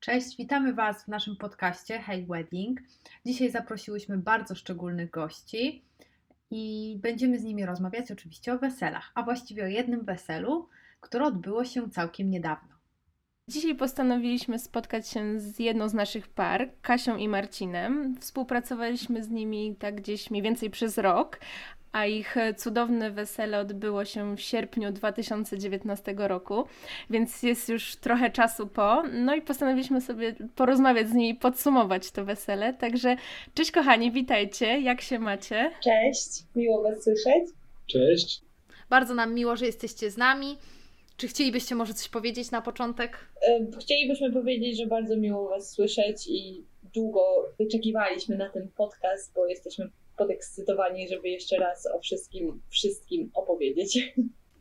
Cześć, witamy Was w naszym podcaście Hey Wedding. Dzisiaj zaprosiłyśmy bardzo szczególnych gości i będziemy z nimi rozmawiać oczywiście o weselach, a właściwie o jednym weselu, które odbyło się całkiem niedawno. Dzisiaj postanowiliśmy spotkać się z jedną z naszych par, Kasią i Marcinem. Współpracowaliśmy z nimi tak gdzieś mniej więcej przez rok, a ich cudowne wesele odbyło się w sierpniu 2019 roku, więc jest już trochę czasu po. No i postanowiliśmy sobie porozmawiać z nimi, podsumować to wesele. Także cześć kochani, witajcie, jak się macie? Cześć, miło Was słyszeć. Cześć. Bardzo nam miło, że jesteście z nami. Czy chcielibyście może coś powiedzieć na początek? Chcielibyśmy powiedzieć, że bardzo miło Was słyszeć i długo wyczekiwaliśmy na ten podcast, bo jesteśmy podekscytowani, żeby jeszcze raz o wszystkim, wszystkim opowiedzieć.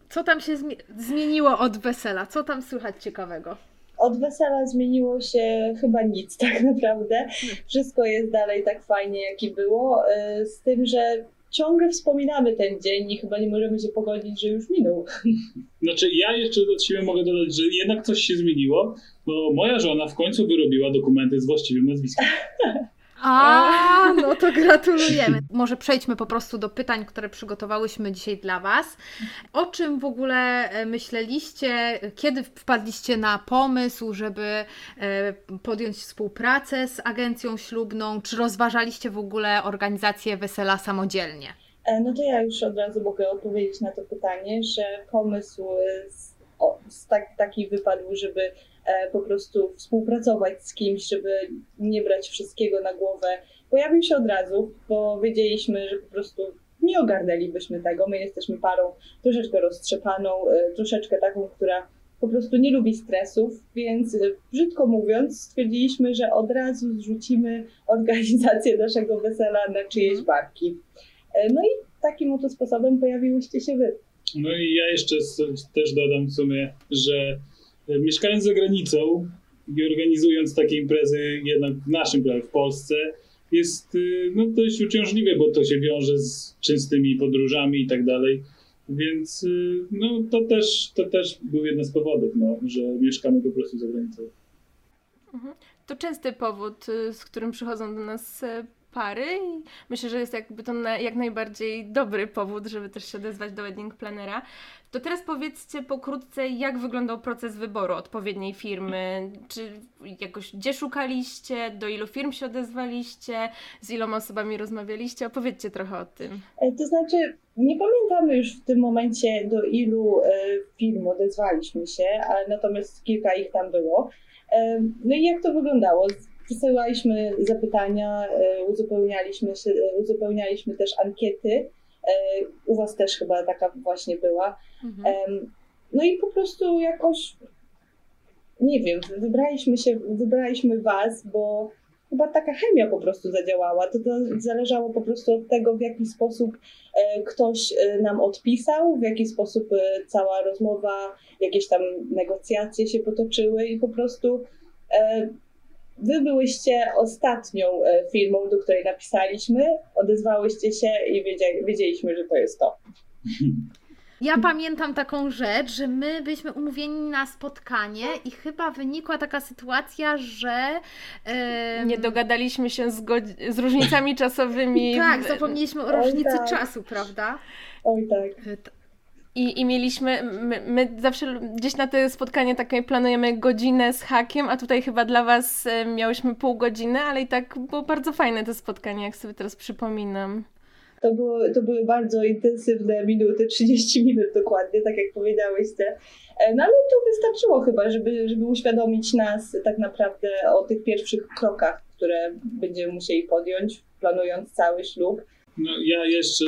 Co tam się zmieniło od wesela? Co tam słychać ciekawego? Od wesela zmieniło się chyba nic tak naprawdę. Wszystko jest dalej tak fajnie, jak i było. E, z tym, że ciągle wspominamy ten dzień i chyba nie możemy się pogodzić, że już minął. Znaczy, ja jeszcze od siebie mogę dodać, że jednak coś się zmieniło, bo moja żona w końcu wyrobiła dokumenty z właściwym nazwiskiem. A, no to gratulujemy. Może przejdźmy po prostu do pytań, które przygotowałyśmy dzisiaj dla Was. O czym w ogóle e, myśleliście, kiedy wpadliście na pomysł, żeby e, podjąć współpracę z agencją ślubną? Czy rozważaliście w ogóle organizację wesela samodzielnie? E, no to ja już od razu mogę odpowiedzieć na to pytanie, że pomysł z, o, z tak, taki wypadł, żeby po prostu współpracować z kimś, żeby nie brać wszystkiego na głowę, pojawił się od razu, bo wiedzieliśmy, że po prostu nie ogarnęlibyśmy tego. My jesteśmy parą troszeczkę roztrzepaną, e, troszeczkę taką, która po prostu nie lubi stresów, więc e, brzydko mówiąc, stwierdziliśmy, że od razu zrzucimy organizację naszego wesela na czyjeś mhm. barki. No i takim oto sposobem pojawiłyście się wy. No i ja jeszcze też dodam w sumie, że E, mieszkając za granicą i organizując takie imprezy jednak w naszym kraju, w Polsce, jest y, no, dość uciążliwe, bo to się wiąże z częstymi podróżami i tak dalej. Więc y, no, to, też, to też był jeden z powodów, no, że mieszkamy po prostu za granicą. Mhm. To częsty powód, y, z którym przychodzą do nas pary i myślę, że jest jakby to na, jak najbardziej dobry powód, żeby też się odezwać do wedding planera. To teraz powiedzcie pokrótce, jak wyglądał proces wyboru odpowiedniej firmy? Czy jakoś gdzie szukaliście, do ilu firm się odezwaliście, z iloma osobami rozmawialiście? Opowiedzcie trochę o tym. E, to znaczy, nie pamiętamy już w tym momencie, do ilu e, firm odezwaliśmy się, ale natomiast kilka ich tam było. E, no i jak to wyglądało? Przesyłaliśmy zapytania, uzupełnialiśmy, się, uzupełnialiśmy też ankiety E, u Was też chyba taka właśnie była. Mhm. No i po prostu jakoś, nie wiem, wybraliśmy się, wybraliśmy Was, bo chyba taka chemia po prostu zadziałała. To, to zależało po prostu od tego, w jaki sposób e, ktoś e, nam odpisał, w jaki sposób cała rozmowa, jakieś tam negocjacje się potoczyły i po prostu Wy byłyście ostatnią e, firmą, do której napisaliśmy, odezwałyście się i wiedzieliśmy, że to jest to. Ja pamiętam taką rzecz, że my byliśmy umówieni na spotkanie i chyba wynikła taka sytuacja, że. Yy... Nie dogadaliśmy się z, z różnicami czasowymi. tak, zapomnieliśmy o różnicy tak. czasu, prawda? Oj tak. I, I mieliśmy, my, my, zawsze gdzieś na te spotkanie takie planujemy godzinę z hakiem, a tutaj chyba dla Was e, miałyśmy pół godziny, ale i tak było bardzo fajne to spotkanie, jak sobie teraz przypominam. To, było, to były bardzo intensywne minuty, 30 minut dokładnie, tak jak powiedziałyście. E, no ale to wystarczyło chyba, żeby, żeby uświadomić nas tak naprawdę o tych pierwszych krokach, które będziemy musieli podjąć, planując cały ślub. No, ja jeszcze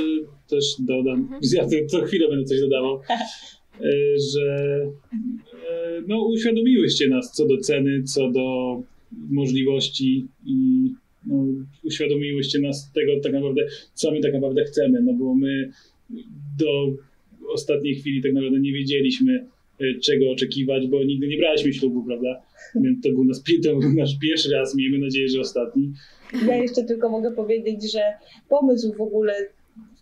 też dodam, mhm. ja co chwilę będę coś dodawał, e, że e, no, uświadomiłyście nas co do ceny, co do możliwości i no, uświadomiłyście nas tego tak naprawdę, co my tak naprawdę chcemy, no bo my do ostatniej chwili tak naprawdę nie wiedzieliśmy, czego oczekiwać, bo nigdy nie braliśmy ślubu, prawda? Więc to był, nasz, to był nasz pierwszy raz, miejmy nadzieję, że ostatni. Ja jeszcze tylko mogę powiedzieć, że pomysł w ogóle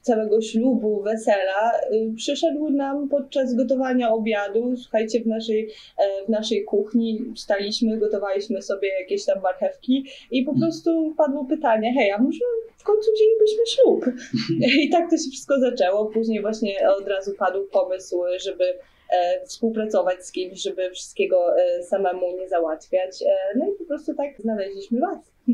całego ślubu, wesela y, przyszedł nam podczas gotowania obiadu. Słuchajcie, w naszej, e, w naszej kuchni staliśmy, gotowaliśmy sobie jakieś tam marchewki i po prostu padło pytanie, hej, a może w końcu wzięlibyśmy ślub? I tak to się wszystko zaczęło. Później właśnie od razu padł pomysł, żeby współpracować z kimś, żeby wszystkiego e, samemu nie załatwiać. E, No i po prostu tak znaleźliśmy Was.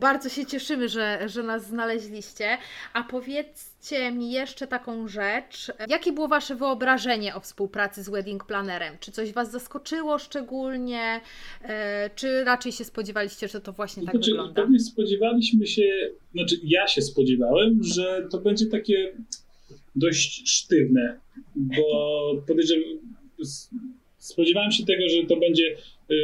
Bardzo się cieszymy, że, że nas znaleźliście. A powiedzcie mi jeszcze taką rzecz. Jakie było Wasze wyobrażenie o współpracy z Wedding Plannerem? Czy coś Was zaskoczyło szczególnie? E, Czy raczej się spodziewaliście, że to właśnie tak Znaczy, wygląda? Pewnie spodziewaliśmy się, znaczy ja się spodziewałem, że to będzie takie dość sztywne, bo podejrzewam, spodziewałem się tego, że to będzie y,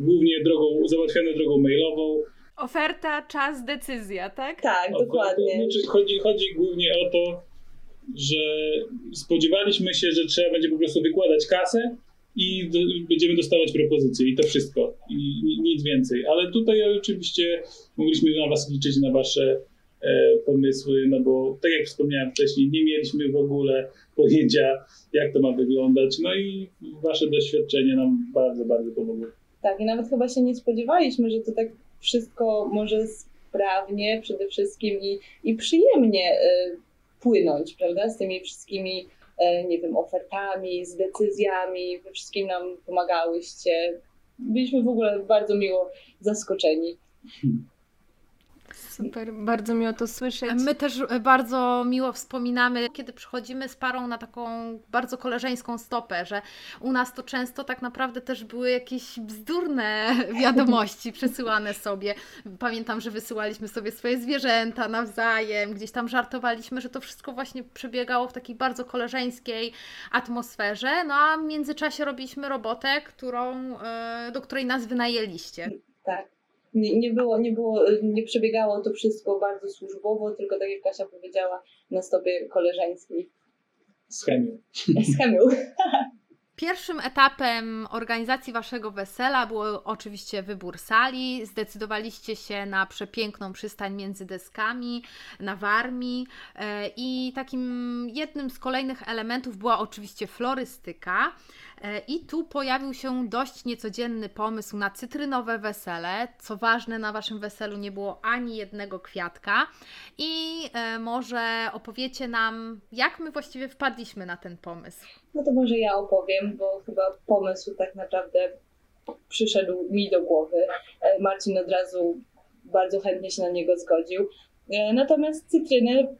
głównie drogą, załatwiane drogą mailową. Oferta, czas, decyzja, tak? Tak, dokładnie. To, znaczy chodzi, chodzi głównie o to, że spodziewaliśmy się, że trzeba będzie po prostu wykładać kasę i do, będziemy dostawać propozycje i to wszystko. I, ni- nic więcej. Ale tutaj oczywiście mogliśmy na Was liczyć, na Wasze pomysły, no bo tak jak wspomniałem wcześniej, nie mieliśmy w ogóle pojęcia, jak to ma wyglądać. No i Wasze doświadczenie nam bardzo, bardzo pomogło. Tak, i nawet chyba się nie spodziewaliśmy, że to tak wszystko może sprawnie przede wszystkim i, i przyjemnie y, płynąć, prawda? Z tymi wszystkimi, y, nie wiem, ofertami, z decyzjami, we wszystkim nam pomagałyście. Byliśmy w ogóle bardzo miło zaskoczeni. Super, bardzo miło to słyszeć. My też e, bardzo miło wspominamy, kiedy przychodzimy z parą na taką bardzo koleżeńską stopę, że u nas to często tak naprawdę też były jakieś bzdurne wiadomości przesyłane sobie. Pamiętam, że wysyłaliśmy sobie swoje zwierzęta nawzajem, gdzieś tam żartowaliśmy, że to wszystko właśnie przebiegało w takiej bardzo koleżeńskiej atmosferze, no a w międzyczasie robiliśmy robotę, którą, e, do której nas wynajęliście. Tak. Nie, nie, było, nie, było, nie przebiegało to wszystko bardzo służbowo, tylko tak jak Kasia powiedziała, na stopie koleżeńskiej. Z chemią. Z chemią. Pierwszym etapem organizacji Waszego wesela był oczywiście wybór sali. Zdecydowaliście się na przepiękną przystań między deskami, na Warmii e, i takim jednym z kolejnych elementów była oczywiście florystyka. E, I tu pojawił się dość niecodzienny pomysł na cytrynowe wesele. Co ważne, na Waszym weselu nie było ani jednego kwiatka. I e, może opowiecie nam, jak my właściwie wpadliśmy na ten pomysł. No to może ja opowiem, bo chyba pomysł tak naprawdę przyszedł mi do głowy. E, Marcin od razu bardzo chętnie się na niego zgodził. Natomiast cytryny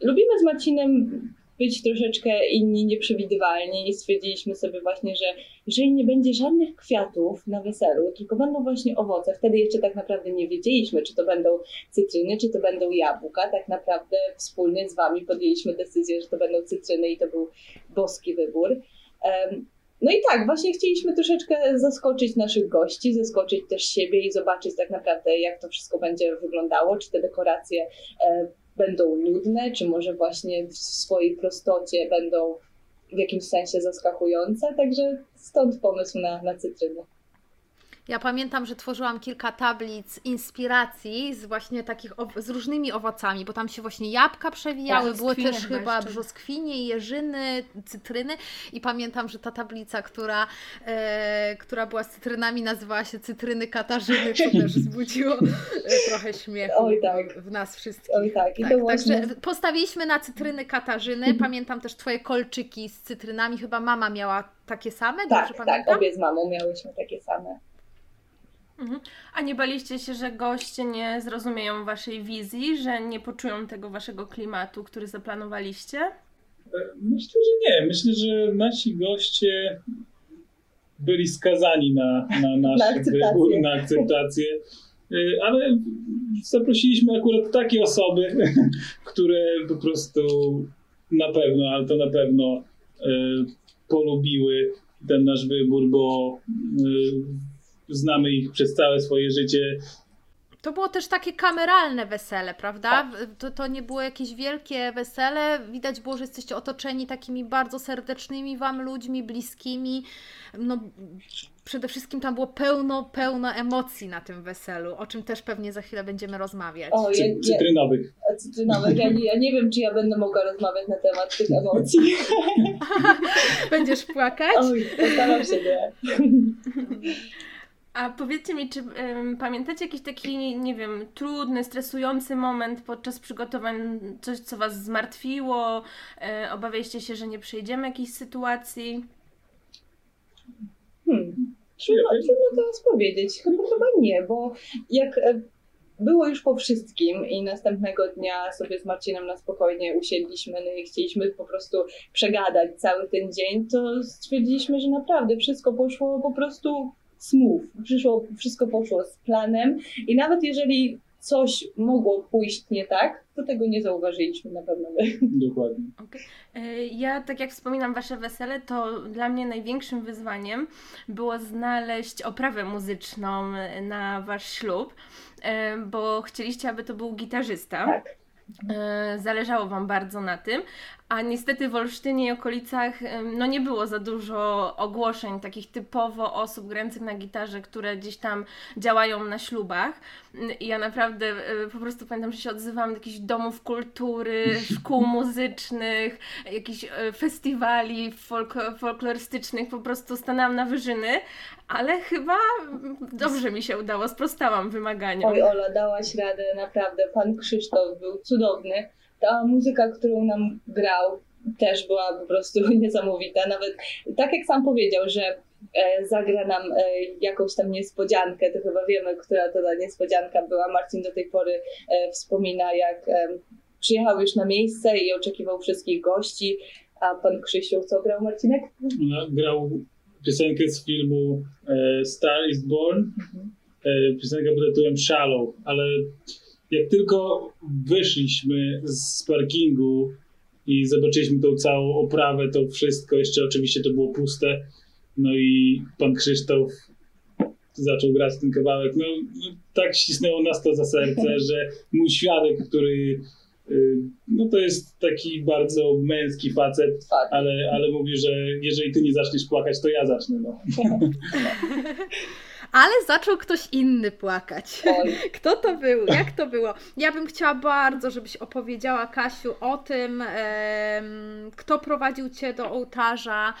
lubimy z Marcinem być troszeczkę inni, nieprzewidywalni i stwierdziliśmy sobie właśnie, że jeżeli nie będzie żadnych kwiatów na weselu, tylko będą właśnie owoce, wtedy jeszcze tak naprawdę nie wiedzieliśmy, czy to będą cytryny, czy to będą jabłka. Tak naprawdę wspólnie z Wami podjęliśmy decyzję, że to będą cytryny i to był boski wybór. No i tak, właśnie chcieliśmy troszeczkę zaskoczyć naszych gości, zaskoczyć też siebie i zobaczyć tak naprawdę, jak to wszystko będzie wyglądało, czy te dekoracje będą nudne, czy może właśnie w swojej prostocie będą w jakimś sensie zaskakujące, także stąd pomysł na, na cytryny. Ja pamiętam, że tworzyłam kilka tablic inspiracji z właśnie takich z różnymi owocami, bo tam się właśnie jabłka przewijały, Tak, były też chyba jeszcze. brzoskwinie, jeżyny, cytryny i pamiętam, że ta tablica, która, e, która była z cytrynami nazywała się Cytryny Katarzyny, co też wzbudziło e, trochę śmiechu Oj, tak. w nas wszystkich. Oj tak, i Tak, to właśnie... Także postawiliśmy na cytryny Katarzyny. Pamiętam też Twoje kolczyki z cytrynami. Chyba mama miała takie same, dobrze Tak, tak, pamiętam? obie z mamą miałyśmy takie same. Mhm. A nie baliście się, że goście nie zrozumieją waszej wizji, że nie poczują tego waszego klimatu, który zaplanowaliście? Myślę, że nie. Myślę, że nasi goście byli skazani na, na nasz Na akceptację. wybór, na akceptację. Ale zaprosiliśmy akurat takie osoby, które po prostu na pewno, ale to na pewno y, polubiły ten nasz wybór, bo y, znamy ich przez całe swoje życie. To było też takie kameralne wesele, prawda? To, to nie było jakieś wielkie wesele. Widać było, że jesteście otoczeni takimi bardzo serdecznymi Wam ludźmi, bliskimi. No, przede wszystkim tam było pełno, pełno emocji na tym weselu, o czym też pewnie za chwilę będziemy rozmawiać. O, ja, ja, cytrynowych. cytrynowych. Ja, nie- ja nie wiem, czy ja będę mogła rozmawiać na temat tych emocji. Będziesz płakać? Oj, postaram się nie. A powiedzcie mi, czy em, pamiętacie jakiś taki, nie wiem, trudny, stresujący moment podczas przygotowań, coś, co Was zmartwiło, e, obawialiście się, że nie przejdziemy jakiejś sytuacji? Hmm. Trudno, trudno teraz powiedzieć. Chyba, chyba nie, bo jak e, było już po wszystkim i następnego dnia sobie z Marcinem na spokojnie usiedliśmy no i chcieliśmy po prostu przegadać cały ten dzień, to stwierdziliśmy, że naprawdę wszystko poszło po prostu smooth. Przyszło, wszystko poszło z planem i nawet jeżeli coś mogło pójść nie tak, to tego nie zauważyliśmy na pewno my. Dokładnie. E, Ja, tak jak wspominam Wasze wesele, to dla mnie największym wyzwaniem było znaleźć oprawę muzyczną na Wasz ślub, e, bo chcieliście, aby to był gitarzysta. Tak. E, Zależało Wam bardzo na tym, a niestety w Olsztynie i okolicach no nie było za dużo ogłoszeń takich typowo osób grających na gitarze, które gdzieś tam działają na ślubach. Mm, I ja naprawdę e, po prostu pamiętam, że się odzywałam do jakichś domów kultury, szkół muzycznych, jakichś e, festiwali folk folklorystycznych, po prostu stanęłam na wyżyny, ale chyba dobrze mi się udało, sprostałam wymaganiom. Oj, Ola, dałaś radę, naprawdę. Pan Krzysztof był cudowny. Ta muzyka, którą nam grał, też była po prostu niesamowita. Nawet tak jak sam powiedział, że e, zagra nam e, jakąś tam niespodziankę, to chyba wiemy, która to ta niespodzianka była. Marcin do tej pory e, wspomina, jak przyjechał już na miejsce i oczekiwał wszystkich gości, a pan Krzysiu co grał, Marcinek? No, grał piosenkę z filmu Star is Born. E, piosenkę pod tytułem Shallow, ale jak tylko wyszliśmy z parkingu i zobaczyliśmy tą całą oprawę, to wszystko, jeszcze oczywiście to było puste, no i pan Krzysztof zaczął grać ten kawałek, no tak ścisnęło nas to za serce, że mój świadek, który y, no to jest taki bardzo męski facet, Fakt. ale, ale mówi, że jeżeli ty nie zaczniesz płakać, to ja zacznę. No. Ale zaczął ktoś inny płakać. Oj, Kto to był? Jak to było? Ja bym chciała bardzo, żebyś opowiedziała, Kasiu, o tym, kto prowadził Cię do ołtarza,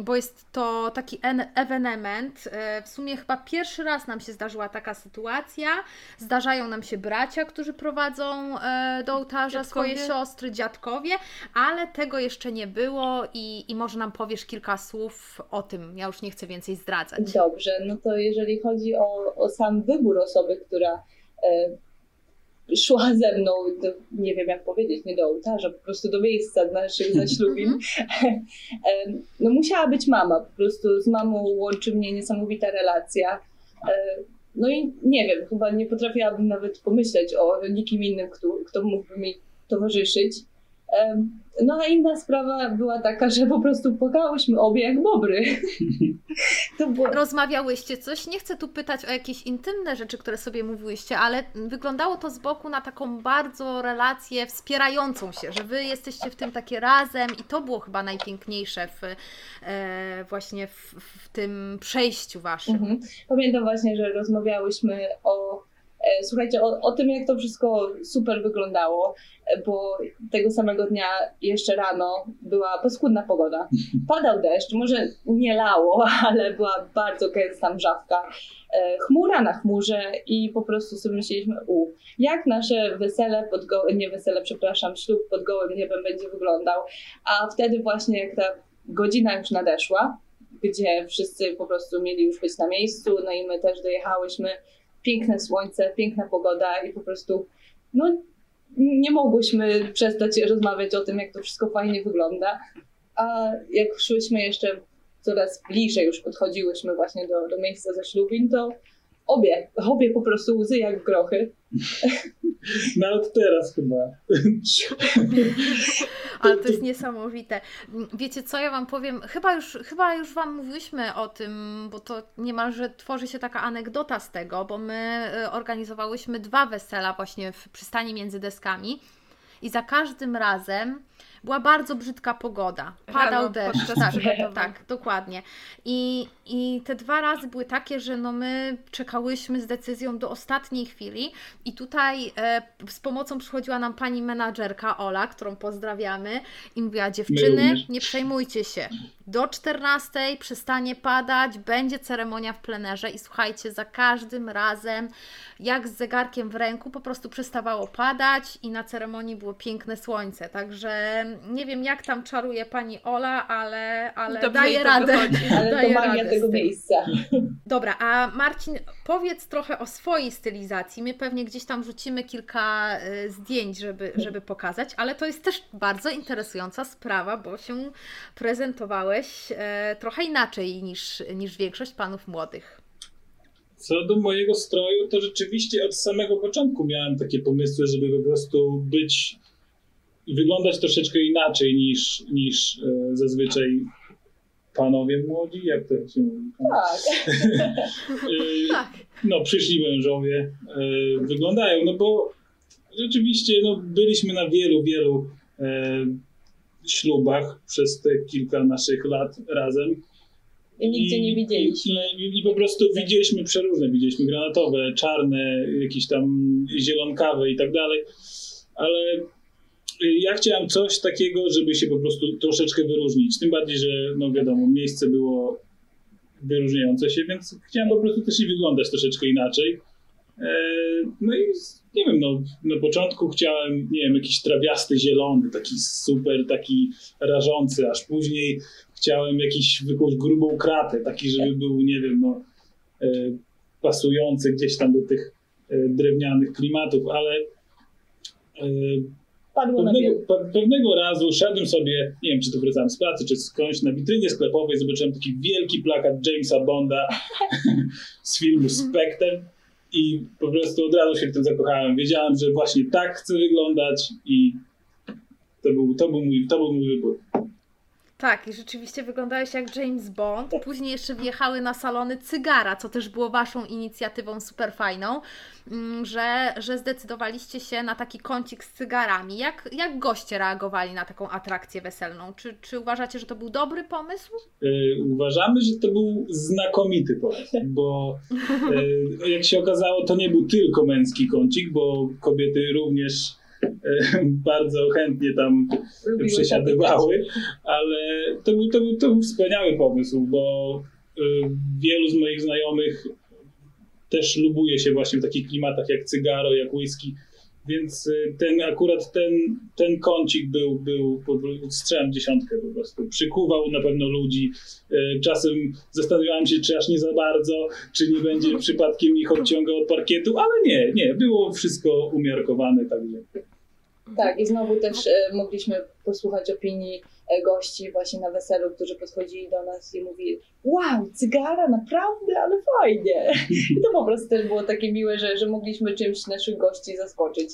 bo jest to taki en- ewenement. E, W sumie chyba pierwszy raz nam się zdarzyła taka sytuacja. Zdarzają nam się bracia, którzy prowadzą e, do ołtarza Dziadkowie. swoje siostry, dziadkowie, ale tego jeszcze nie było i, i może nam powiesz kilka słów o tym. Ja już nie chcę więcej zdradzać. Dobrze, no to jeżeli chodzi o, o sam wybór osoby, która e, szła ze mną, do, nie wiem jak powiedzieć, nie do ołtarza, po prostu do miejsca naszych zaślubin, e, no musiała być mama, po prostu z mamą łączy mnie niesamowita relacja. No i nie wiem, chyba nie potrafiłabym nawet pomyśleć o nikim innym, kto, kto mógłby mi towarzyszyć. No a inna sprawa była taka, że po prostu płakałyśmy obie jak bobry. To było, Rozmawiałyście coś? Nie chcę tu pytać o jakieś intymne rzeczy, które sobie mówiłyście, ale wyglądało to z boku na taką bardzo relację wspierającą się, że Wy jesteście w tym takie razem i to było chyba najpiękniejsze w, e, właśnie w, w tym przejściu Waszym. Mhm. Pamiętam właśnie, że rozmawiałyśmy o, słuchajcie, o, o tym, jak to wszystko super wyglądało, e, bo tego samego dnia jeszcze rano była paskudna pogoda. Padał deszcz, może nie lało, ale była bardzo gęsta mrzawka. E, chmura na chmurze i po prostu sobie myśleliśmy, u, jak nasze wesele pod gołym, nie wesele, przepraszam, ślub pod gołym niebem będzie wyglądał. A wtedy właśnie, jak ta godzina już nadeszła, gdzie wszyscy po prostu mieli już być na miejscu, no i my też dojechałyśmy. Piękne słońce, piękna pogoda i po prostu no, nie mogłyśmy przestać rozmawiać o tym, jak to wszystko fajnie wygląda. A jak szłyśmy jeszcze coraz bliżej, już podchodziłyśmy właśnie do, do miejsca zaślubin, to Obie, obie po prostu łzy jak grochy. Nawet teraz chyba. Ale to jest niesamowite. Wiecie co, ja Wam powiem, chyba już, chyba już Wam mówiłyśmy o tym, bo to niemalże tworzy się taka anegdota z tego, bo my y, organizowałyśmy dwa wesela właśnie w przystani między deskami i za każdym razem była bardzo brzydka pogoda. Padał Rano, deszcz. Tak, tak, dokładnie. I, I te dwa razy były takie, że no my czekałyśmy z decyzją do ostatniej chwili i tutaj e, z pomocą przychodziła nam pani menadżerka Ola, którą pozdrawiamy i mówiła dziewczyny, nie przejmujcie się. Do 14 przestanie padać, będzie ceremonia w plenerze i słuchajcie, za każdym razem jak z zegarkiem w ręku po prostu przestawało padać i na ceremonii było piękne słońce. Także nie wiem jak tam czaruje pani Ola, ale, ale Dobrze daje to radę. wychodzi. Ale to Daje magia radę tego miejsca. Dobra, a Marcin, powiedz trochę o swojej stylizacji. My pewnie gdzieś tam wrzucimy kilka y, zdjęć, żeby, żeby pokazać, ale to jest też bardzo interesująca sprawa, bo się prezentowałeś e, trochę inaczej niż, niż większość panów młodych. Co do mojego stroju, to rzeczywiście od samego początku miałem takie pomysły, żeby po prostu być wyglądać troszeczkę inaczej niż, niż e, zazwyczaj panowie młodzi, jak to się mówi. Tak. E, Tak. no, przyszli mężowie e, wyglądają, no bo rzeczywiście no, byliśmy na wielu, wielu e, ślubach przez te kilka naszych lat razem. I nigdzie nie widzieliśmy. I, i, I po prostu widzieliśmy przeróżne, widzieliśmy granatowe, czarne, jakieś tam zielonkawe i tak dalej, ale ja chciałem coś takiego, żeby się po prostu troszeczkę wyróżnić, tym bardziej, że no wiadomo, miejsce było wyróżniające się, więc chciałem po prostu też i wyglądać troszeczkę inaczej. E, No i nie wiem, no na początku chciałem, nie wiem, jakiś trawiasty zielony, taki super, taki rażący, aż później chciałem jakiś, jakąś grubą kratę, taki, żeby był, nie wiem, no e, pasujący gdzieś tam do tych e, drewnianych klimatów, ale Padło na Pewnego, pe- pewnego razu szedłem sobie, nie wiem czy to wracałem z pracy, czy skądś na witrynie sklepowej, zobaczyłem taki wielki plakat Jamesa Bonda z filmu Spectre i po prostu od razu się w tym zakochałem. Wiedziałem, że właśnie tak chcę wyglądać i to był, to był, mój, to był mój wybór. Tak, i rzeczywiście wyglądałeś jak James Bond. Później jeszcze wjechały na salony cygara, co też było Waszą inicjatywą super fajną, mm, że, że zdecydowaliście się na taki kącik z cygarami. Jak, jak goście reagowali na taką atrakcję weselną? Czy, czy uważacie, że to był dobry pomysł? E, Uważamy, że to był znakomity pomysł, bo e, jak się okazało, to nie był tylko męski kącik, bo kobiety również bardzo chętnie tam Lubiły przesiadywały, ale to był, to, był, to był wspaniały pomysł, bo y, wielu z moich znajomych też lubuje się właśnie w takich klimatach jak cygaro, jak whisky, więc y, ten akurat ten, ten kącik był, był strzałem dziesiątkę po prostu. Przykuwał na pewno ludzi. Y, Czasem zastanawiałem się, czy aż nie za bardzo, czy nie będzie przypadkiem ich odciągał od parkietu, ale nie, nie, było wszystko umiarkowane, także Tak, i znowu też e, mogliśmy posłuchać opinii e, gości właśnie na weselu, którzy podchodzili do nas i mówili wow, cygara, naprawdę, ale fajnie. I to po prostu też było takie miłe, że, że mogliśmy czymś naszych gości zaskoczyć.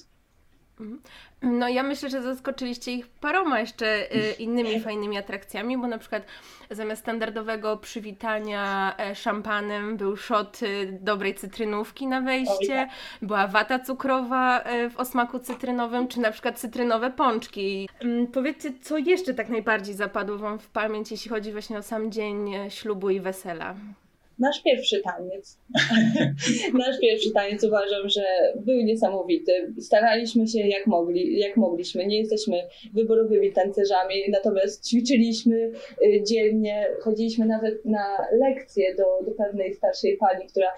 No ja myślę, że zaskoczyliście ich paroma jeszcze y, innymi fajnymi atrakcjami, bo na przykład zamiast standardowego przywitania e, szampanem był shot y, dobrej cytrynówki na wejście, była wata cukrowa e, w osmaku cytrynowym, czy na przykład cytrynowe pączki. Mm, Powiedzcie, co jeszcze tak najbardziej zapadło Wam w pamięć, jeśli chodzi właśnie o sam dzień e, ślubu i wesela? Nasz pierwszy taniec. Nasz pierwszy taniec uważam, że był niesamowity. Staraliśmy się jak, mogli, jak mogliśmy. Nie jesteśmy wyborowymi tancerzami, natomiast ćwiczyliśmy y, dzielnie. Chodziliśmy nawet na lekcje do, do pewnej starszej pani, która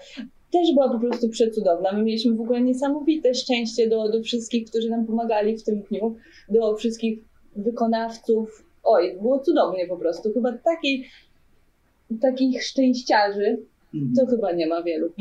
też była po prostu przecudowna. My mieliśmy w ogóle niesamowite szczęście do, do wszystkich, którzy nam pomagali w tym dniu, do wszystkich wykonawców. Oj, było cudownie po prostu. Chyba takiej, takich szczęściarzy to chyba nie ma wielu.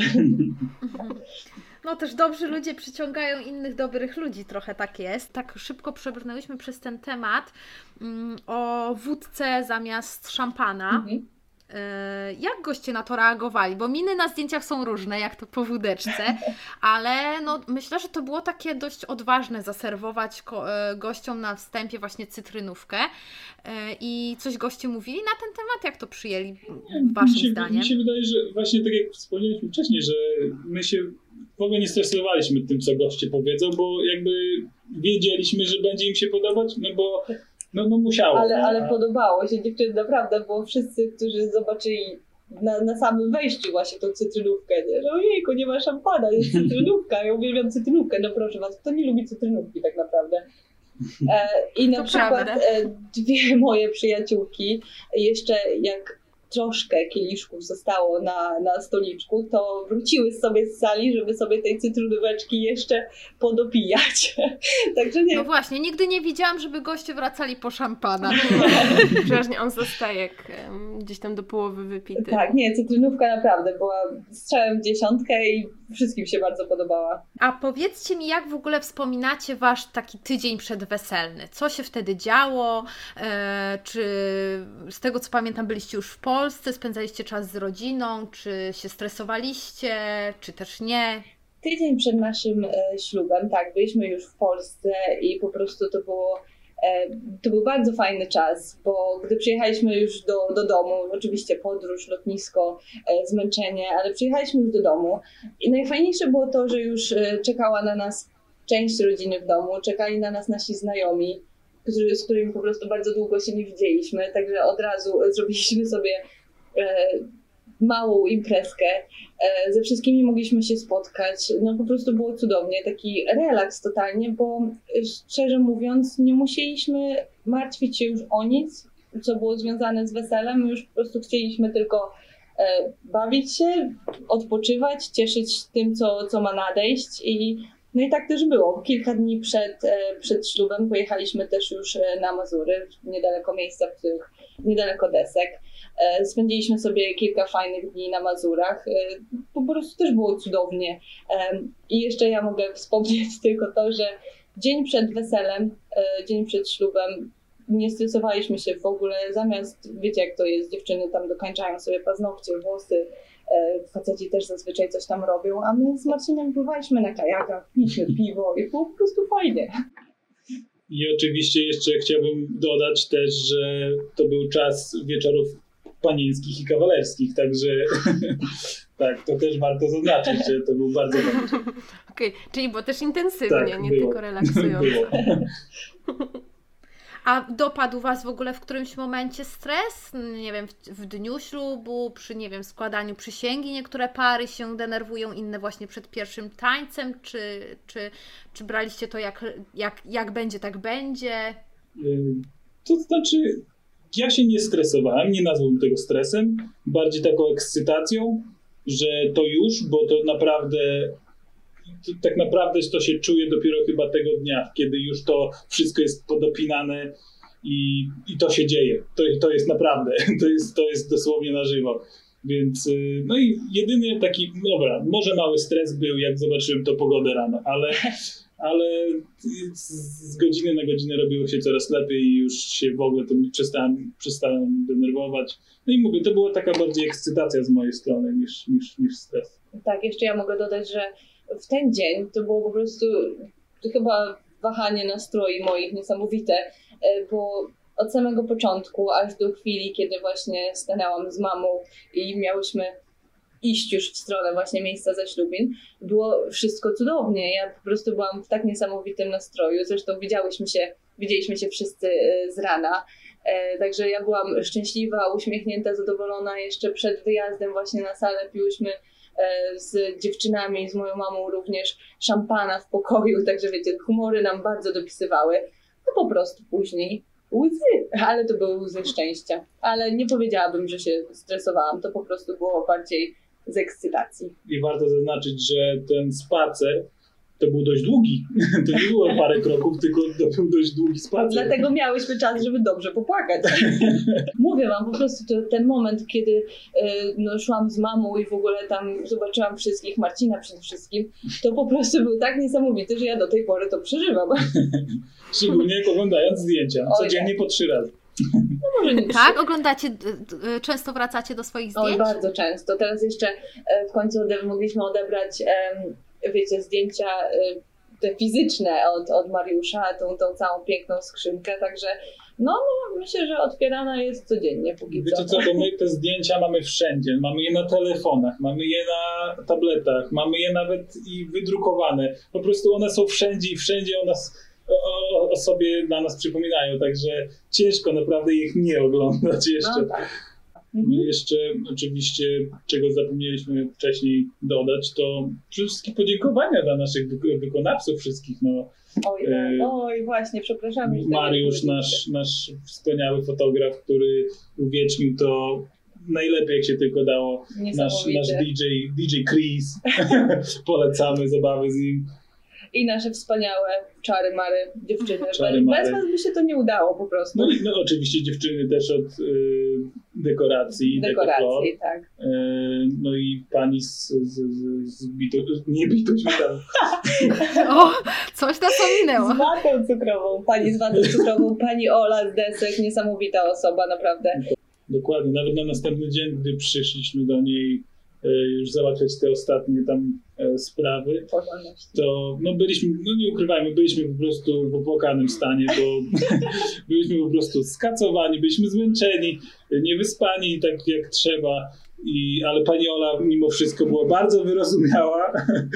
No też dobrzy ludzie przyciągają innych dobrych ludzi, trochę tak jest. Tak szybko przebrnęłyśmy przez ten temat mm, o wódce zamiast szampana. Mhm. E, jak goście na to reagowali? Bo miny na zdjęciach są różne, jak to po wódeczce, ale no, myślę, że to było takie dość odważne zaserwować e, gościom na wstępie właśnie cytrynówkę. E, I coś goście mówili na ten temat, jak to przyjęli waszym mi się, zdaniem? Mi się wydaje, że właśnie tak jak wspomnieliśmy wcześniej, że my się w ogóle nie stresowaliśmy tym, co goście powiedzą, bo jakby wiedzieliśmy, że będzie im się podobać, no bo no, no musiało. Ale, ale podobało się dziewczyny naprawdę, bo wszyscy, którzy zobaczyli na, na samym wejściu właśnie tą cytrynówkę, nie? że ojejku, nie ma szampana, jest cytrynówka, ja uwielbiam cytrynówkę, no proszę was, kto nie lubi cytrynówki tak naprawdę? E, I na To przykład prawda. e, dwie moje przyjaciółki, jeszcze jak troszkę kieliszków zostało na, na stoliczku, to wróciły sobie z sali, żeby sobie tej cytrynóweczki jeszcze podopijać. Także nie No właśnie, nigdy nie widziałam, żeby goście wracali po szampana. Przeważnie on zostaje jak, gdzieś tam do połowy wypity. Tak, nie, cytrynówka naprawdę była strzałem w dziesiątkę i wszystkim się bardzo podobała. A powiedzcie mi, jak w ogóle wspominacie wasz taki tydzień przedweselny? Co się wtedy działo? E, czy z tego co pamiętam, byliście już w Polsce, spędzaliście czas z rodziną, czy się stresowaliście, czy też nie? Tydzień przed naszym e, ślubem, tak, byliśmy już w Polsce i po prostu to było to był bardzo fajny czas, bo gdy przyjechaliśmy już do, do domu, oczywiście podróż, lotnisko, e, zmęczenie, ale przyjechaliśmy już do domu i najfajniejsze było to, że już e, czekała na nas część rodziny w domu, czekali na nas nasi znajomi, którzy, z którymi po prostu bardzo długo się nie widzieliśmy, także od razu zrobiliśmy sobie e, małą imprezkę. E, Ze wszystkimi mogliśmy się spotkać. No po prostu było cudownie, taki relaks totalnie, bo e, szczerze mówiąc, nie musieliśmy martwić się już o nic, co było związane z weselem. My już po prostu chcieliśmy tylko e, bawić się, odpoczywać, cieszyć tym, co, co ma nadejść i no i tak też było. Kilka dni przed, przed ślubem pojechaliśmy też już na Mazury, niedaleko miejsca, w których, niedaleko desek. E, Spędziliśmy sobie kilka fajnych dni na Mazurach. E, Po prostu też było cudownie. E, I jeszcze ja mogę wspomnieć tylko to, że dzień przed weselem, dzień przed ślubem, nie stresowaliśmy się w ogóle. Zamiast, wiecie jak to jest, dziewczyny tam dokańczają sobie paznokcie, włosy, faceci też zazwyczaj coś tam robią, a my z Marcinem pływaliśmy na kajakach, piliśmy piwo i było po prostu fajnie. I oczywiście jeszcze chciałbym dodać też, że to był czas wieczorów panieńskich i kawalerskich, także tak, to też warto zaznaczyć, że to był bardzo dobry Okej, czyli było też intensywnie, Tak, nie było. tylko relaksująco. było. A dopadł Was w ogóle w którymś momencie stres? Nie wiem, w, w dniu ślubu, przy, nie wiem, składaniu przysięgi niektóre pary się denerwują, inne właśnie przed pierwszym tańcem, czy, czy, czy braliście to jak, jak, jak będzie, tak będzie? To znaczy, ja się nie stresowałem, nie nazwałbym tego stresem, bardziej taką ekscytacją, że to już, bo to naprawdę, tak naprawdę to się czuje dopiero chyba tego dnia, kiedy już to wszystko jest podopinane i, i to się dzieje. To, to jest naprawdę, to jest, to jest dosłownie na żywo. Więc, y, no i jedyny taki, dobra, może mały stres był, jak zobaczyłem to pogodę rano, ale, ale z z godziny na godzinę robiło się coraz lepiej i już się w ogóle tym przestałem, przestałem denerwować. No i mówię, to była taka bardziej ekscytacja z mojej strony niż, niż, niż stres. Tak, jeszcze ja mogę dodać, że w ten dzień to było po prostu chyba wahanie nastroi moich niesamowite, e, bo od samego początku, aż do chwili, kiedy właśnie stanęłam z mamą i miałyśmy iść już w stronę właśnie miejsca zaślubin, było wszystko cudownie. Ja po prostu byłam w tak niesamowitym nastroju. Zresztą widziałyśmy się, widzieliśmy się wszyscy e, z rana. E, Także ja byłam szczęśliwa, uśmiechnięta, zadowolona. Jeszcze przed wyjazdem właśnie na salę piłyśmy z dziewczynami, z moją mamą również szampana w pokoju, także wiecie, humory nam bardzo dopisywały. No po prostu później łzy, ale to były łzy szczęścia. Ale nie powiedziałabym, że się stresowałam, to po prostu było bardziej z ekscytacji. I warto zaznaczyć, że ten spacer to był dość długi. To nie było parę kroków, tylko to był dość długi spacer. Dlatego miałyśmy czas, żeby dobrze popłakać. Mówię wam, po prostu to, ten moment, kiedy e, no, szłam z mamą i w ogóle tam zobaczyłam wszystkich, Marcina przede wszystkim, to po prostu był tak niesamowity, że ja do tej pory to przeżywam. Szczególnie jak oglądając zdjęcia. Oj, Codziennie po trzy razy. No może nie Tak? Oglądacie, d- często wracacie do swoich Oj, zdjęć? bardzo często. Teraz jeszcze e, w końcu mogliśmy odebrać, wiecie, zdjęcia e, te fizyczne od, od Mariusza, tą, tą całą piękną skrzynkę, także no, no myślę, że otwierana jest codziennie póki Wiecie co, bo my te zdjęcia mamy wszędzie. Mamy je na telefonach, mamy je na tabletach, mamy je nawet i wydrukowane. Po prostu one są wszędzie i wszędzie o nas, o, o, o sobie dla nas przypominają, także ciężko naprawdę ich nie oglądać jeszcze. No tak. No Mhm. i Jeszcze oczywiście, czego zapomnieliśmy wcześniej dodać, to przede wszystkim podziękowania dla naszych wyko- wykonawców wszystkich. No, Oj, E, oj, właśnie, przepraszam. tak Mariusz, nasz, nasz wspaniały fotograf, który uwiecznił to najlepiej jak się tylko dało. Nasz, nasz. DJ, DJ Chris. Polecamy zabawy z nim. I nasze wspaniałe czary mary dziewczyny. Czary Bez was by się to nie udało po prostu. No no, oczywiście dziewczyny też od y, dekoracji. Dekoracji, tak. Y, no i pani z, z, z, z bitu, nie bituś, tam. O, coś nas ominęło. Z watą cukrową, pani z watą cukrową, pani Ola z desek, niesamowita osoba, naprawdę. Dokładnie, nawet na następny dzień, gdy przyszliśmy do niej e, już załatwiać te ostatnie tam sprawy, Porządność. to no byliśmy, no nie ukrywajmy, byliśmy po prostu w opłakanym stanie, bo byliśmy po prostu skacowani, byliśmy zmęczeni, niewyspani tak jak trzeba. I, ale pani Ola mimo wszystko była bardzo wyrozumiała,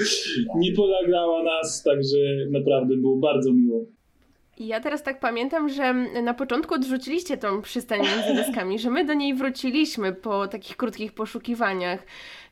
nie polegała nas, także naprawdę było bardzo miło. Ja teraz tak pamiętam, że na początku odrzuciliście tą przystań między deskami, że my do niej wróciliśmy po takich krótkich poszukiwaniach.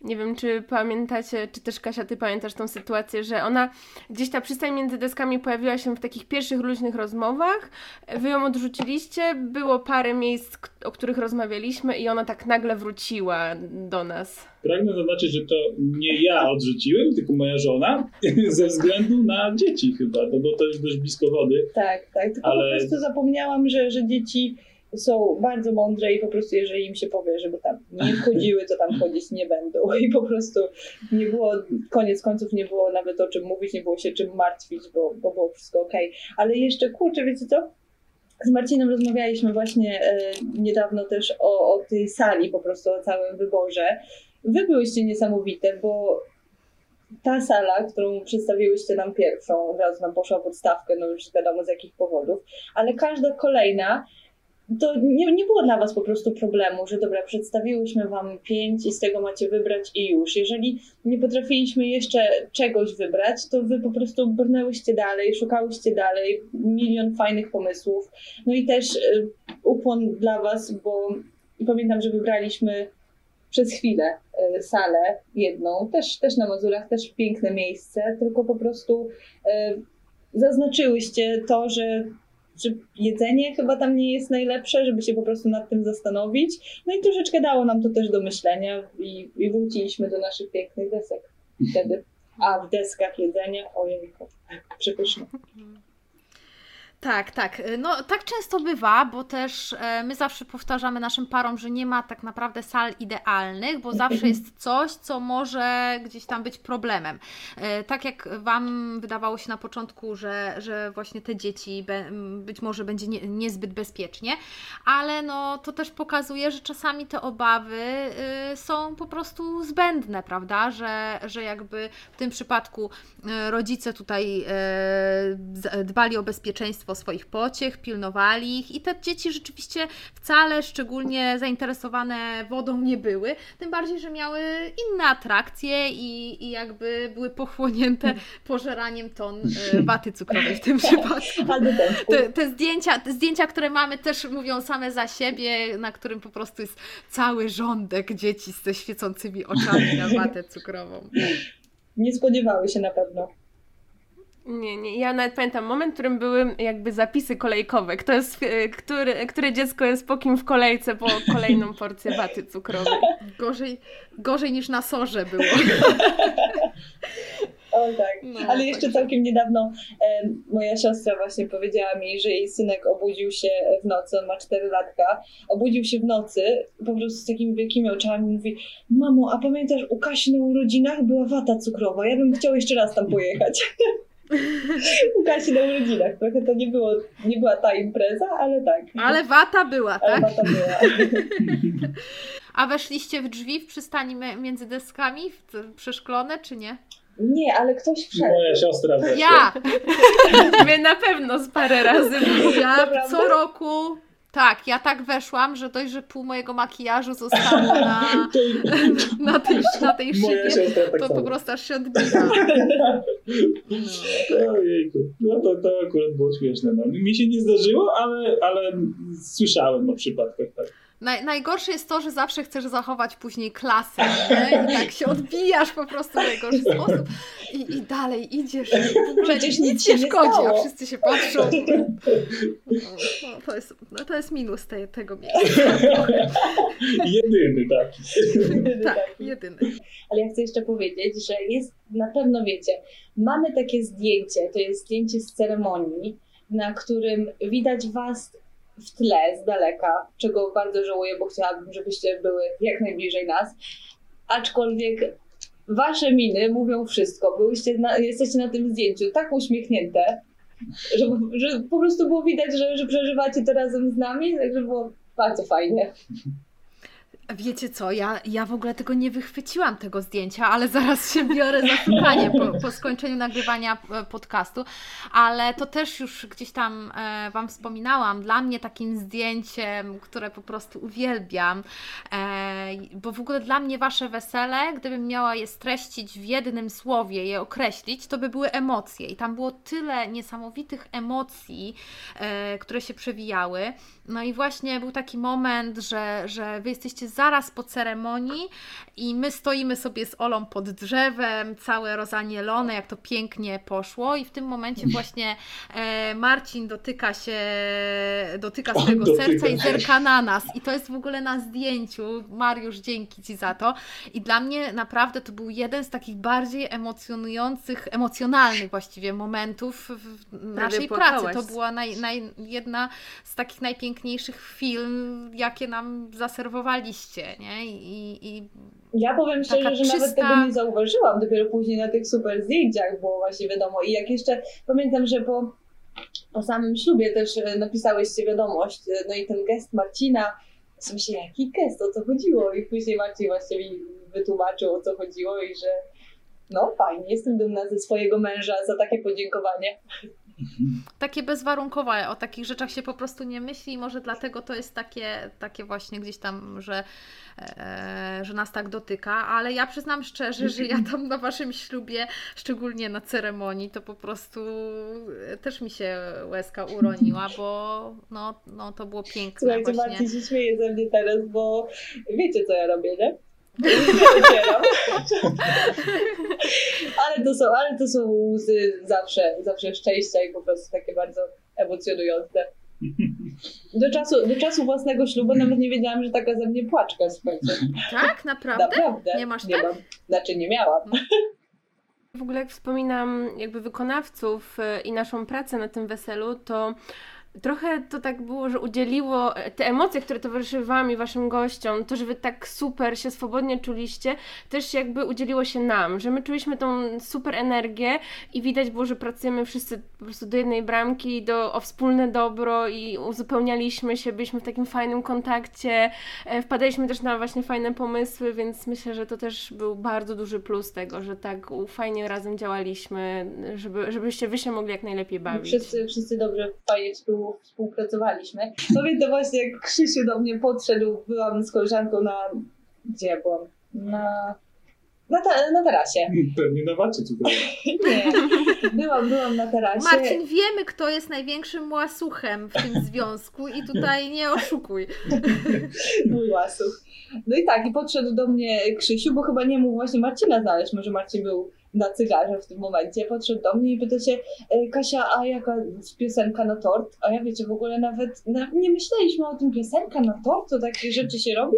Nie wiem, czy pamiętacie, czy też Kasia, ty pamiętasz tą sytuację, że ona gdzieś ta przystań między deskami pojawiła się w takich pierwszych luźnych rozmowach. Wy ją odrzuciliście, było parę miejsc, o których rozmawialiśmy i ona tak nagle wróciła do nas. Pragnę zaznaczyć, że to nie ja odrzuciłem, tylko moja żona, ze względu na dzieci chyba, no bo to jest dość blisko wody. Tak, tak. Tylko Ale- po prostu zapomniałam, że, że dzieci są bardzo mądre i po prostu jeżeli im się powie, żeby tam nie wchodziły, to tam chodzić nie będą. I po prostu nie było, koniec końców nie było nawet o czym mówić, nie było się czym martwić, bo, bo było wszystko okej. Ale jeszcze, kurczę, wiecie co? Z Marcinem rozmawialiśmy właśnie e, niedawno też o, o tej sali, po prostu o całym wyborze. Wy byłyście niesamowite, bo ta sala, którą przedstawiłyście nam pierwszą, od razu nam poszła pod stawkę, no już wiadomo z jakich powodów, ale każda kolejna, to nie, nie było dla Was po prostu problemu, że dobra, przedstawiłyśmy Wam pięć i z tego macie wybrać i już. Jeżeli nie potrafiliśmy jeszcze czegoś wybrać, to Wy po prostu brnęłyście dalej, szukałyście dalej, milion fajnych pomysłów. No i też y, ukłon dla Was, bo pamiętam, że wybraliśmy przez chwilę y, salę jedną, też, też na Mazurach, też piękne miejsce, tylko po prostu y, zaznaczyłyście to, że, że jedzenie chyba tam nie jest najlepsze, żeby się po prostu nad tym zastanowić. No i troszeczkę dało nam to też do myślenia i, i wróciliśmy do naszych pięknych desek wtedy. A w deskach jedzenie, ojejku, przepyszne. Tak, tak. No tak często bywa, bo też e, my zawsze powtarzamy naszym parom, że nie ma tak naprawdę sal idealnych, bo zawsze jest coś, co może gdzieś tam być problemem. E, tak jak Wam wydawało się na początku, że, że właśnie te dzieci być może będzie nie, niezbyt bezpiecznie, ale no to też pokazuje, że czasami te obawy y, są po prostu zbędne, prawda? Że, że jakby w tym przypadku e, rodzice tutaj e, dbali o bezpieczeństwo swoich pociech, pilnowali ich i te dzieci rzeczywiście wcale szczególnie zainteresowane wodą nie były, tym bardziej, że miały inne atrakcje i, i jakby były pochłonięte pożeraniem ton e, waty cukrowej w tym przypadku. Te, te, zdjęcia, te zdjęcia, które mamy, też mówią same za siebie, na którym po prostu jest cały rządek dzieci ze świecącymi oczami na watę cukrową. Nie spodziewały się na pewno. Nie, nie, ja nawet pamiętam moment, w którym były jakby zapisy kolejkowe. Kto jest, e, który, które dziecko jest po kim w kolejce po kolejną porcję waty cukrowej. Gorzej, gorzej niż na sorze było. O tak. No, Ale jeszcze także- całkiem niedawno e, moja siostra właśnie powiedziała mi, że jej synek obudził się w nocy, on ma 4 latka, obudził się w nocy po prostu z takimi wielkimi oczami i mówi Mamo, a pamiętasz u Kasi na urodzinach była wata cukrowa, ja bym chciał jeszcze raz tam pojechać. u Kasi na urodzinach. Trochę to nie, było, nie była ta impreza, ale tak. Ale wata była, Ale tak? ta była. A weszliście w drzwi w przystani między deskami, przeszklone, czy nie? Nie, ale ktoś wszedł. Moja siostra weszła. Ja! My na pewno z parę razy. Ja co roku. Tak, ja tak weszłam, że dość, że pół mojego makijażu zostało na, na, tej, na tej szybie. tak To po prostu aż się odbija. Ojejku, no to, to akurat było śmieszne. No. Mi się nie zdarzyło, ale, ale słyszałem o przypadkach. Tak. Naj, najgorsze jest to, że zawsze chcesz zachować później klasę, nie? I tak się odbijasz po prostu w najgorszy sposób i, i dalej idziesz. W ogóle Przecież nic się nie szkodzi, a stało. wszyscy się patrzą. No, to, jest, no, to jest minus tej, tego miejsca. Jedyny taki. Tak, jedyny. Ale ja chcę jeszcze powiedzieć, że jest na pewno wiecie, mamy takie zdjęcie, to jest zdjęcie z ceremonii, na którym widać was w tle z daleka, czego bardzo żałuję, bo chciałabym, żebyście były jak najbliżej nas. Aczkolwiek wasze miny mówią wszystko. Byłyście na, jesteście na tym zdjęciu tak uśmiechnięte, że, że po prostu było widać, że, że przeżywacie to razem z nami, także było bardzo fajnie. Wiecie co, ja, ja w ogóle tego nie wychwyciłam, tego zdjęcia, ale zaraz się biorę za szukanie po, po skończeniu nagrywania e, podcastu, ale to też już gdzieś tam e, Wam wspominałam, dla mnie takim zdjęciem, które po prostu uwielbiam, e, bo w ogóle dla mnie Wasze wesele, gdybym miała je streścić w jednym słowie, je określić, to by były emocje. I tam było tyle niesamowitych emocji, które się przewijały, no i właśnie był taki moment, że, że Wy jesteście zaraz po ceremonii i my stoimy sobie z Olą pod drzewem, całe rozanielone, jak to pięknie poszło i w tym momencie właśnie e, Marcin dotyka się, dotyka On swojego dotyka serca i zerka na nas i to jest w ogóle na zdjęciu. Mariusz, dzięki Ci za to. I dla mnie naprawdę to był jeden z takich bardziej emocjonujących, emocjonalnych właściwie momentów w naszej pracy. To była naj, naj, jedna z takich najpiękniejszych chwil, jakie nam zaserwowaliście, nie? I, i Ja powiem szczerze, że nawet czysta- tego nie zauważyłam. Dopiero później na tych super zdjęciach było właśnie wiadomo. I jak jeszcze pamiętam, że po, po samym ślubie też e, napisałyście wiadomość, e, no i ten gest Marcina, sobie myślę, jaki gest, o co chodziło? I później Marcin właśnie mi wytłumaczył, o co chodziło i że no fajnie, jestem dumna ze swojego męża za takie podziękowanie. Takie bezwarunkowe, o takich rzeczach się po prostu nie myśli i może dlatego to jest takie, takie właśnie gdzieś tam, że, e, że nas tak dotyka, ale ja przyznam szczerze, że ja tam na Waszym ślubie, szczególnie na ceremonii, to po prostu e, też mi się łezka uroniła, bo no, no to było piękne Słuchajcie, właśnie. Marcin się śmieje ze mnie teraz, bo wiecie, co ja robię, nie? Ale, to są, ale to są łzy zawsze, zawsze szczęścia i po prostu takie bardzo emocjonujące. Do czasu, do czasu własnego ślubu nawet nie wiedziałam, że taka ze mnie płaczka, słuchajcie. Tak? Naprawdę? Naprawdę. Nie masz nie tak? Mam. Znaczy nie miałam. W ogóle jak wspominam jakby wykonawców e, i naszą pracę na tym weselu, to trochę to tak było, że udzieliło e, te emocje, które towarzyszyły Wam i Waszym gościom, to, że Wy tak super się swobodnie czuliście, też jakby udzieliło się nam, że my czuliśmy tą super energię i widać było, że pracujemy wszyscy po prostu do jednej bramki, do, o wspólne dobro i uzupełnialiśmy się, byliśmy w takim fajnym kontakcie, e, wpadaliśmy też na właśnie fajne pomysły, więc myślę, że to też był bardzo duży plus tego, że tak fajnie razem działaliśmy, żeby, żebyście Wy się mogli jak najlepiej bawić. Wszyscy, wszyscy dobrze, fajnie współ, współpracowaliśmy. Pamiętam właśnie, jak Krzysiu do mnie podszedł, byłam z koleżanką na... Gdzie ja byłam? Na... Na, ta, na tarasie. Pewnie na wacie tutaj. Nie, byłam, byłam na tarasie. Marcin, wiemy, kto jest największym łasuchem w tym związku i tutaj nie oszukuj. Mój łasuch. No i tak, i podszedł do mnie Krzysiu, bo chyba nie mógł właśnie Marcina znaleźć, może Marcin był na cygarze w tym momencie, podszedł do mnie i pyta się, e, Kasia, a jaka piosenka na tort? A ja wiecie, w ogóle nawet, nawet nie myśleliśmy o tym, piosenka na tort, to takie rzeczy się robi?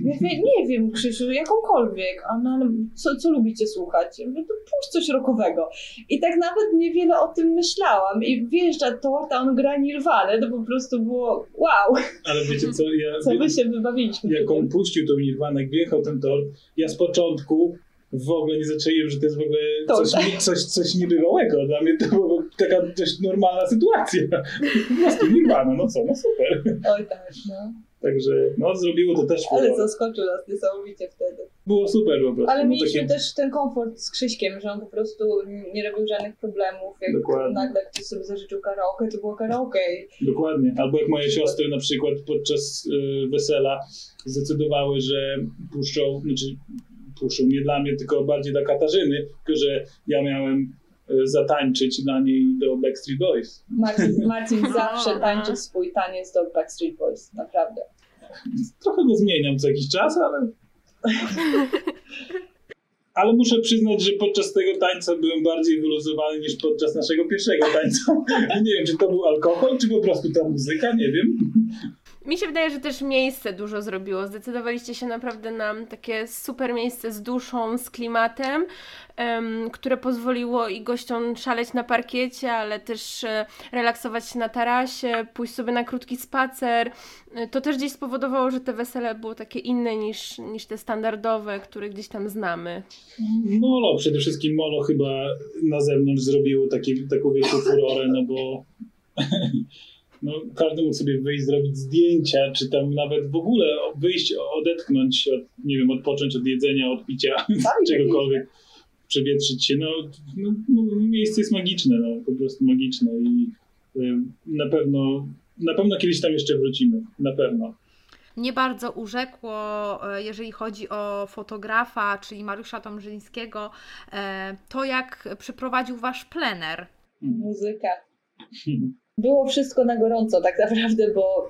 Ja mówię, nie wiem, Krzysiu, jakąkolwiek. A no, co, co lubicie słuchać? Ja mówię, to puść coś rockowego. I tak nawet niewiele o tym myślałam. I wjeżdża tort, a on gra Nirvanę, to po prostu było wow, Ale wiecie co, ja, co my się wybawiliśmy. jak on puścił tą Nirvanę, jak wjechał ten tor, ja z początku w ogóle nie zaczęliłem, że to jest w ogóle coś, coś, coś niebywałego. Dla mnie to była taka dość normalna sytuacja. Po prostu nirwana, no co, no super. Oj tak, no. Także no zrobiło to też Ale zaskoczył nas niesamowicie wtedy. Było super po prostu. Ale mieliśmy takie- też ten komfort z Krzyśkiem, że on po prostu nie robił żadnych problemów. Jak Dokładnie. nagle ktoś sobie zażyczył karaoke, to było karaoke. Dokładnie. Albo jak moje siostry na przykład podczas y, wesela zdecydowały, że puszczą, znaczy puszczą nie dla mnie, tylko bardziej dla Katarzyny, tylko że ja miałem y, zatańczyć dla niej do Backstreet Boys. Marcin, Marcin zawsze Aha. tańczy swój taniec do Backstreet Boys, naprawdę. Trochę go zmieniam co jakiś czas, ale... Ale muszę przyznać, że podczas tego tańca byłem bardziej wyluzowany niż podczas naszego pierwszego tańca. Nie wiem, czy to był alkohol, czy po prostu ta muzyka, nie wiem. Mi się wydaje, że też miejsce dużo zrobiło. Zdecydowaliście się naprawdę na takie super miejsce z duszą, z klimatem, em, które pozwoliło i gościom szaleć na parkiecie, ale też e, relaksować się na tarasie, pójść sobie na krótki spacer. E, To też gdzieś spowodowało, że te wesele było takie inne niż, niż te standardowe, które gdzieś tam znamy. Molo, przede wszystkim Molo chyba na zewnątrz zrobiło taki, taką wielką furorę, no bo no, każdy mógł sobie wyjść, zrobić zdjęcia, czy tam nawet w ogóle wyjść, odetchnąć, od, nie wiem, odpocząć od jedzenia, od picia, czegokolwiek, przewietrzyć się. No, no, no, miejsce jest magiczne, no, po prostu magiczne i y, na pewno, na pewno kiedyś tam jeszcze wrócimy, na pewno. Mnie bardzo urzekło, e, jeżeli chodzi o fotografa, czyli Mariusza Tomrzyńskiego, e, to jak przeprowadził wasz plener. Muzyka. Było wszystko na gorąco tak naprawdę, bo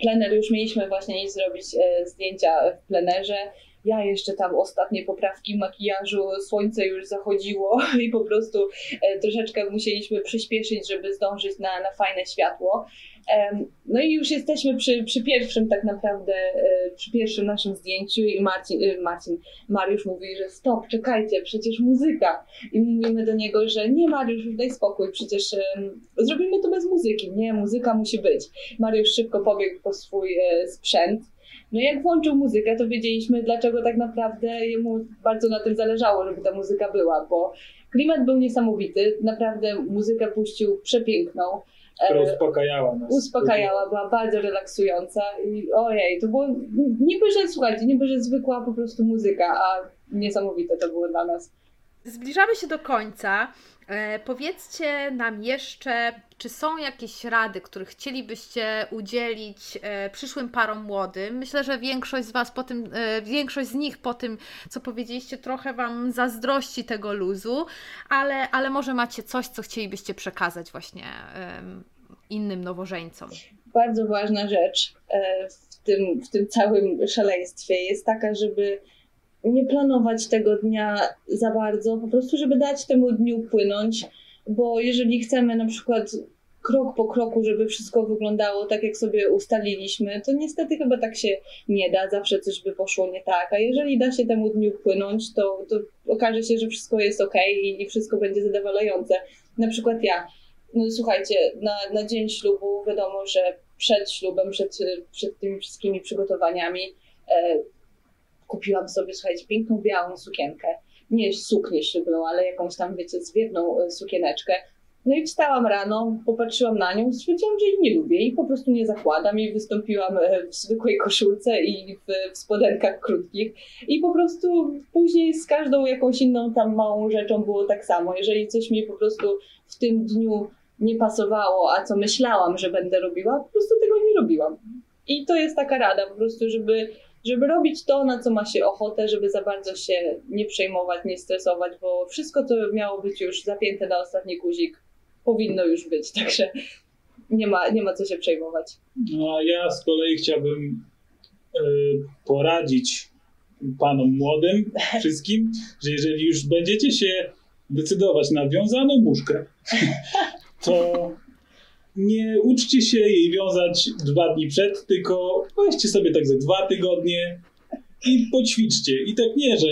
plener już mieliśmy właśnie iść zrobić e, zdjęcia w plenerze. Ja jeszcze tam ostatnie poprawki makijażu, słońce już zachodziło i po prostu e, troszeczkę musieliśmy przyspieszyć, żeby zdążyć na, na fajne światło. No i już jesteśmy przy, przy pierwszym tak naprawdę, e, przy pierwszym naszym zdjęciu i Marcin, e, Marcin, Mariusz mówi, że stop, czekajcie, przecież muzyka. I mówimy do niego, że nie Mariusz, daj spokój, przecież zrobimy to bez muzyki. Nie, muzyka musi być. Mariusz szybko pobiegł po swój sprzęt. No jak włączył muzykę, to wiedzieliśmy, dlaczego tak naprawdę jemu bardzo na tym zależało, żeby ta muzyka była, bo klimat był niesamowity, naprawdę muzykę puścił przepiękną. Która uspokajała nas. uspokajała, była bardzo relaksująca i ojej, to było niby, że słuchajcie, niby, że zwykła po prostu muzyka, a niesamowite to było dla nas. Zbliżamy się do końca. E, powiedzcie nam jeszcze, czy są jakieś rady, które chcielibyście udzielić e, przyszłym parom młodym? Myślę, że większość z Was po tym, e, większość z nich po tym, co powiedzieliście, trochę Wam zazdrości tego luzu, ale, ale może macie coś, co chcielibyście przekazać właśnie innym nowożeńcom. Bardzo ważna rzecz w tym, w tym całym szaleństwie jest taka, żeby nie planować tego dnia za bardzo, po prostu, żeby dać temu dniu płynąć, bo jeżeli chcemy na przykład krok po kroku, żeby wszystko wyglądało tak, jak sobie ustaliliśmy, to niestety chyba tak się nie da, zawsze coś by poszło nie tak, a jeżeli da się temu dniu płynąć, to, to okaże się, że wszystko jest ok i, i wszystko będzie zadowalające. Na przykład ja, no słuchajcie, na, na dzień ślubu wiadomo, że przed ślubem, przed, przed tymi wszystkimi przygotowaniami e, kupiłam sobie, słuchajcie, piękną białą sukienkę. Nie suknię ślubną, ale jakąś tam, wiecie, zwiewną e, sukieneczkę. No i wstałam rano, popatrzyłam na nią, stwierdziłam, że jej nie lubię i po prostu nie zakładam i wystąpiłam e, w zwykłej koszulce i w, w spodenkach krótkich i po prostu później z każdą jakąś inną tam małą rzeczą było tak samo. Jeżeli coś mi po prostu w tym dniu nie pasowało, a co myślałam, że będę robiła, po prostu tego nie robiłam. I to jest taka rada po prostu, żeby, żeby robić to, na co ma się ochotę, żeby za bardzo się nie przejmować, nie stresować, bo wszystko, co miało być już zapięte na ostatni guzik, powinno już być, także nie ma, nie ma co się przejmować. No, a ja z kolei chciałbym e, poradzić panom młodym, wszystkim, że jeżeli już będziecie się decydować na wiązaną muszkę, to nie uczcie się jej wiązać dwa dni przed, tylko weźcie sobie tak ze dwa tygodnie i poćwiczcie. I tak nie, że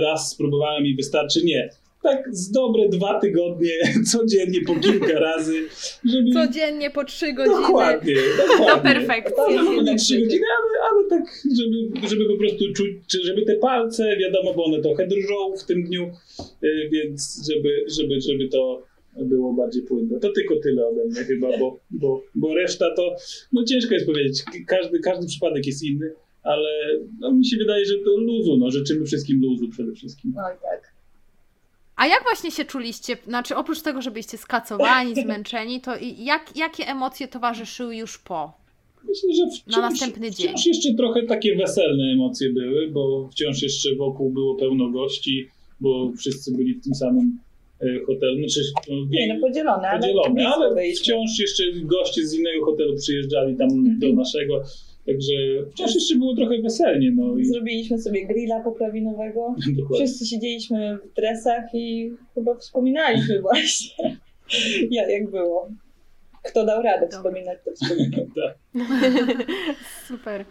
raz spróbowałem i wystarczy, nie. tak z dobre dwa tygodnie, codziennie po kilka razy, żeby... Codziennie po trzy godziny. Dokładnie, dokładnie. Do perfekcji. Nie jednak trzy godziny, ale, ale tak, żeby, żeby po prostu czuć, żeby te palce, wiadomo, bo one trochę drżą w tym dniu, y, więc żeby, żeby, żeby to było bardziej płynne. To tylko tyle ode mnie chyba, bo, bo, bo reszta to, no ciężko jest powiedzieć, każdy, każdy przypadek jest inny, ale no, mi się wydaje, że to luzu, no życzymy wszystkim luzu przede wszystkim. I tak. A jak właśnie się czuliście? Znaczy, oprócz tego, że byliście skacowani, zmęczeni, to i jak, jakie emocje towarzyszyły już po? Myślę, że wciąż, następny dzień. wciąż jeszcze trochę takie weselne emocje były, bo wciąż jeszcze wokół było pełno gości, bo wszyscy byli w tym samym hotelu. Znaczy, no, Nie, no podzielone, ale podzielone, ale byliśmy. wciąż jeszcze goście z innego hotelu przyjeżdżali tam Mhm. do naszego, także wciąż jeszcze było trochę weselnie. No i Zrobiliśmy sobie grilla poprawinowego. Wszyscy siedzieliśmy w dresach i chyba wspominaliśmy właśnie, jak było. Kto dał radę Dobra. wspominać to wspominał. Tak. Super.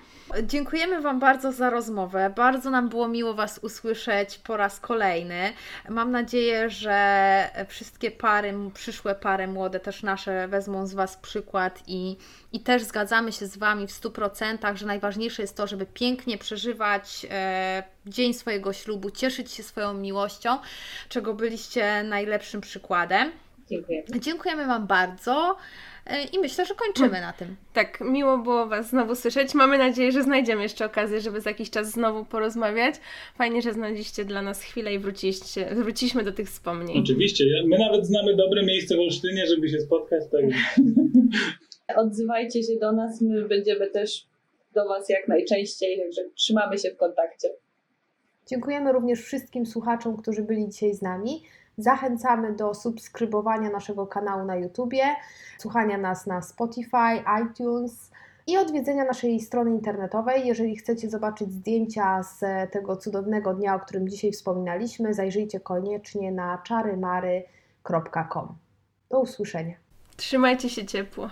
Dziękujemy Wam bardzo za rozmowę. Bardzo nam było miło Was usłyszeć po raz kolejny. Mam nadzieję, że wszystkie pary, przyszłe pary młode, też nasze, wezmą z Was przykład i, i też zgadzamy się z Wami w 100%, że najważniejsze jest to, żeby pięknie przeżywać e, dzień swojego ślubu, cieszyć się swoją miłością, czego byliście najlepszym przykładem. Dziękuję. Dziękujemy Wam bardzo e, i myślę, że kończymy na tym. Tak, miło było Was znowu słyszeć. Mamy nadzieję, że znajdziemy jeszcze okazję, żeby za jakiś czas znowu porozmawiać. Fajnie, że znaleźliście dla nas chwilę i wróciliście, wróciliśmy do tych wspomnień. Oczywiście, my nawet znamy dobre miejsce w Olsztynie, żeby się spotkać, tak Odzywajcie się do nas, my będziemy też do Was jak najczęściej, także trzymamy się w kontakcie. Dziękujemy również wszystkim słuchaczom, którzy byli dzisiaj z nami. Zachęcamy do subskrybowania naszego kanału na YouTubie, słuchania nas na Spotify, iTunes i odwiedzenia naszej strony internetowej. Jeżeli chcecie zobaczyć zdjęcia z tego cudownego dnia, o którym dzisiaj wspominaliśmy, zajrzyjcie koniecznie na czarymary.com. Do usłyszenia. Trzymajcie się ciepło.